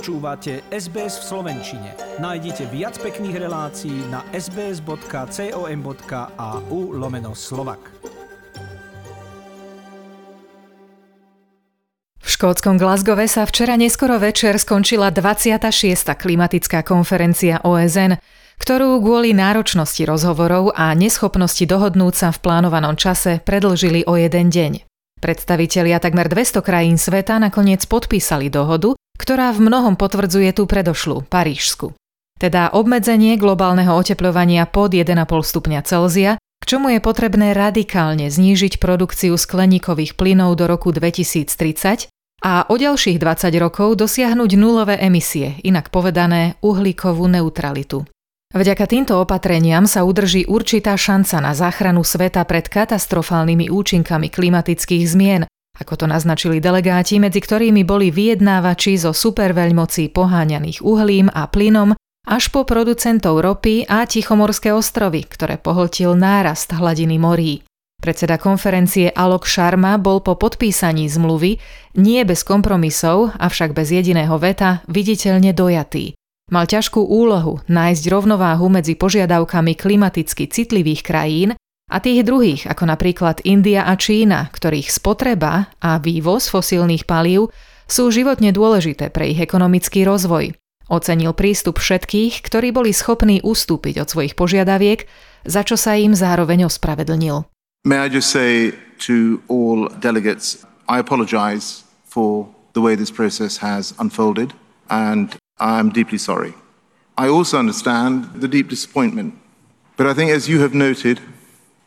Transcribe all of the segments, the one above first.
Počúvate SBS v Slovenčine. Nájdite viac pekných relácií na sbs.com.au lomeno slovak. V škótskom Glasgowe sa včera neskoro večer skončila 26. klimatická konferencia OSN, ktorú kvôli náročnosti rozhovorov a neschopnosti dohodnúť sa v plánovanom čase predlžili o jeden deň. Predstavitelia takmer 200 krajín sveta nakoniec podpísali dohodu, ktorá v mnohom potvrdzuje tú predošlú, Parížsku. Teda obmedzenie globálneho oteplovania pod 1,5 stupňa Celzia, k čomu je potrebné radikálne znížiť produkciu skleníkových plynov do roku 2030 a o ďalších 20 rokov dosiahnuť nulové emisie, inak povedané uhlíkovú neutralitu. Vďaka týmto opatreniam sa udrží určitá šanca na záchranu sveta pred katastrofálnymi účinkami klimatických zmien, ako to naznačili delegáti, medzi ktorými boli vyjednávači zo superveľmocí poháňaných uhlím a plynom až po producentov ropy a Tichomorské ostrovy, ktoré pohltil nárast hladiny morí. Predseda konferencie Alok Sharma bol po podpísaní zmluvy nie bez kompromisov, avšak bez jediného veta, viditeľne dojatý. Mal ťažkú úlohu nájsť rovnováhu medzi požiadavkami klimaticky citlivých krajín a tých druhých, ako napríklad India a Čína, ktorých spotreba a vývoz fosílnych palív sú životne dôležité pre ich ekonomický rozvoj. Ocenil prístup všetkých, ktorí boli schopní ustúpiť od svojich požiadaviek, za čo sa im zároveň ospravedlnil. May I just say to all delegates, I apologize for the way this process has unfolded and I'm deeply sorry. I also understand the deep disappointment. But I think as you have noted,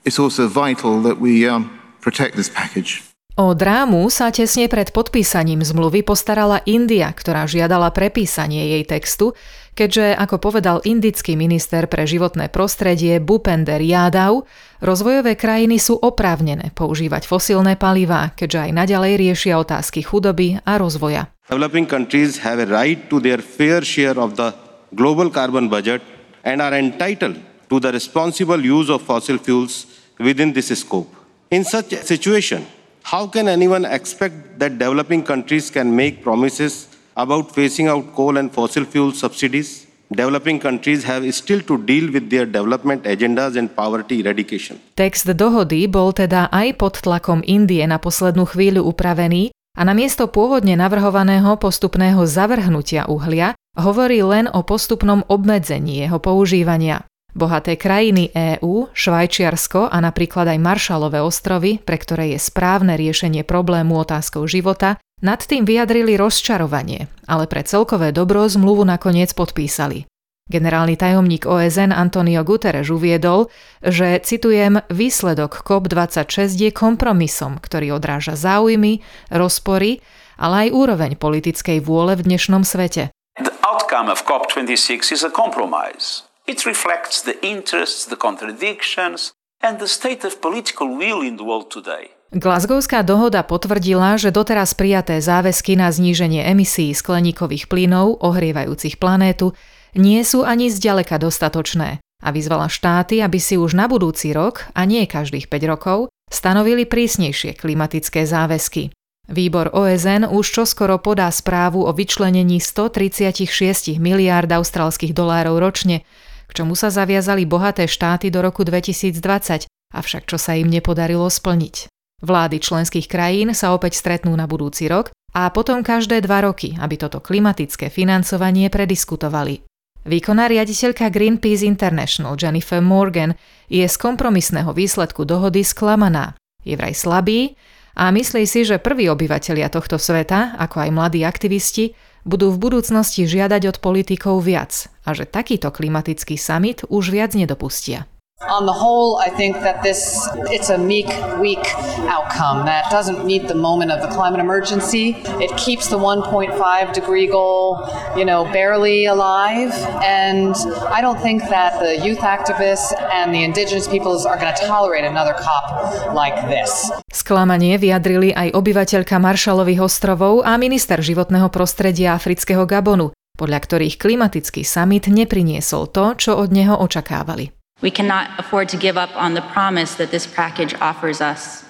it's also vital that we um, protect this package. O drámu sa tesne pred podpísaním zmluvy postarala India, ktorá žiadala prepísanie jej textu, keďže, ako povedal indický minister pre životné prostredie Bupender Yadav, rozvojové krajiny sú oprávnené používať fosílne palivá, keďže aj naďalej riešia otázky chudoby a rozvoja. Developing countries have a right to their fair share of the global carbon budget and are entitled to the responsible use of fossil fuels within this scope. In such a situation, how can anyone expect that developing countries can make promises about phasing out coal and fossil fuel subsidies? Developing countries have still to deal with their development agendas and poverty eradication. Text dohody bol teda aj pod tlakom Indie na poslednú chvíľu upravený a namiesto pôvodne navrhovaného postupného zavrhnutia uhlia hovorí len o postupnom obmedzení jeho používania. Bohaté krajiny EÚ, Švajčiarsko a napríklad aj Maršalové ostrovy, pre ktoré je správne riešenie problému otázkou života, nad tým vyjadrili rozčarovanie, ale pre celkové dobro zmluvu nakoniec podpísali. Generálny tajomník OSN Antonio Guterres uviedol, že, citujem, výsledok COP26 je kompromisom, ktorý odráža záujmy, rozpory, ale aj úroveň politickej vôle v dnešnom svete. The outcome of COP26 is a compromise. It reflects the interests, the contradictions, and the state of political will in the world today. Glasgowská dohoda potvrdila, že doteraz prijaté záväzky na zníženie emisí skleníkových plynov ohrievajúcich planétu nie sú ani zďaleka dostatočné a vyzvala štáty, aby si už na budúci rok, a nie každých 5 rokov, stanovili prísnejšie klimatické záväzky. Výbor OSN už čoskoro podá správu o vyčlenení 136 miliárd austrálskych dolárov ročne čomu sa zaviazali bohaté štáty do roku 2020, avšak čo sa im nepodarilo splniť. Vlády členských krajín sa opäť stretnú na budúci rok a potom každé dva roky, aby toto klimatické financovanie prediskutovali. Výkonná riaditeľka Greenpeace International Jennifer Morgan je z kompromisného výsledku dohody sklamaná. Je vraj slabý a myslí si, že prví obyvatelia tohto sveta, ako aj mladí aktivisti, budú v budúcnosti žiadať od politikov viac a že takýto klimatický summit už viac nedopustia. On the whole, I think that this it's a meek, weak outcome that doesn't meet the moment of the climate emergency. It keeps the 1.5 degree goal, you know, barely alive, and I don't think that the youth activists and the indigenous peoples are going to tolerate another COP like this. Sklamanie vyjadrili aj obyvateľka Maršalových ostrovov a minister životného prostredia afrického Gabonu, podľa ktorých klimatický summit nepriniesol to, čo od neho očakávali. We cannot afford to give up on the promise that this package offers us.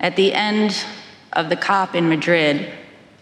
At the end of the COP in Madrid,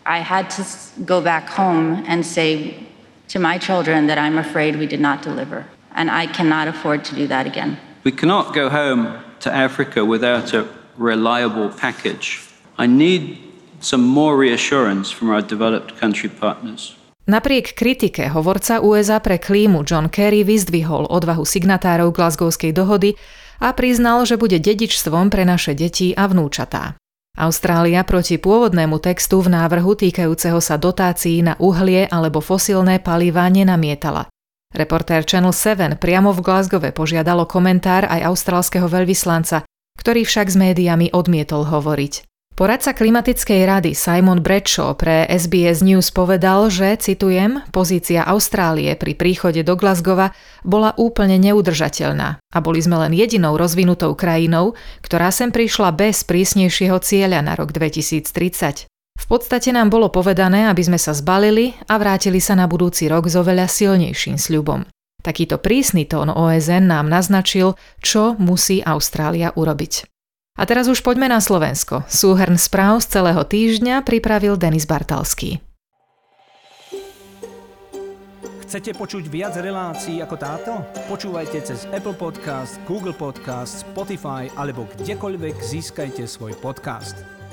I had to go back home and say to my children that I'm afraid we did not deliver. And I cannot afford to do that again. We cannot go home to Africa without a reliable package. I need some more reassurance from our developed country partners. Napriek kritike hovorca USA pre klímu John Kerry vyzdvihol odvahu signatárov Glasgowskej dohody a priznal, že bude dedičstvom pre naše deti a vnúčatá. Austrália proti pôvodnému textu v návrhu týkajúceho sa dotácií na uhlie alebo fosilné palivá nenamietala. Reportér Channel 7 priamo v Glasgowe požiadalo komentár aj austrálskeho veľvyslanca, ktorý však s médiami odmietol hovoriť. Poradca klimatickej rady Simon Bradshaw pre SBS News povedal, že, citujem, pozícia Austrálie pri príchode do Glasgowa bola úplne neudržateľná a boli sme len jedinou rozvinutou krajinou, ktorá sem prišla bez prísnejšieho cieľa na rok 2030. V podstate nám bolo povedané, aby sme sa zbalili a vrátili sa na budúci rok s oveľa silnejším sľubom. Takýto prísny tón OSN nám naznačil, čo musí Austrália urobiť. A teraz už poďme na Slovensko. Súhrn správ z celého týždňa pripravil Denis Bartalský. Chcete počuť viac relácií ako táto? Počúvajte cez Apple Podcast, Google Podcast, Spotify alebo kdekoľvek získajte svoj podcast.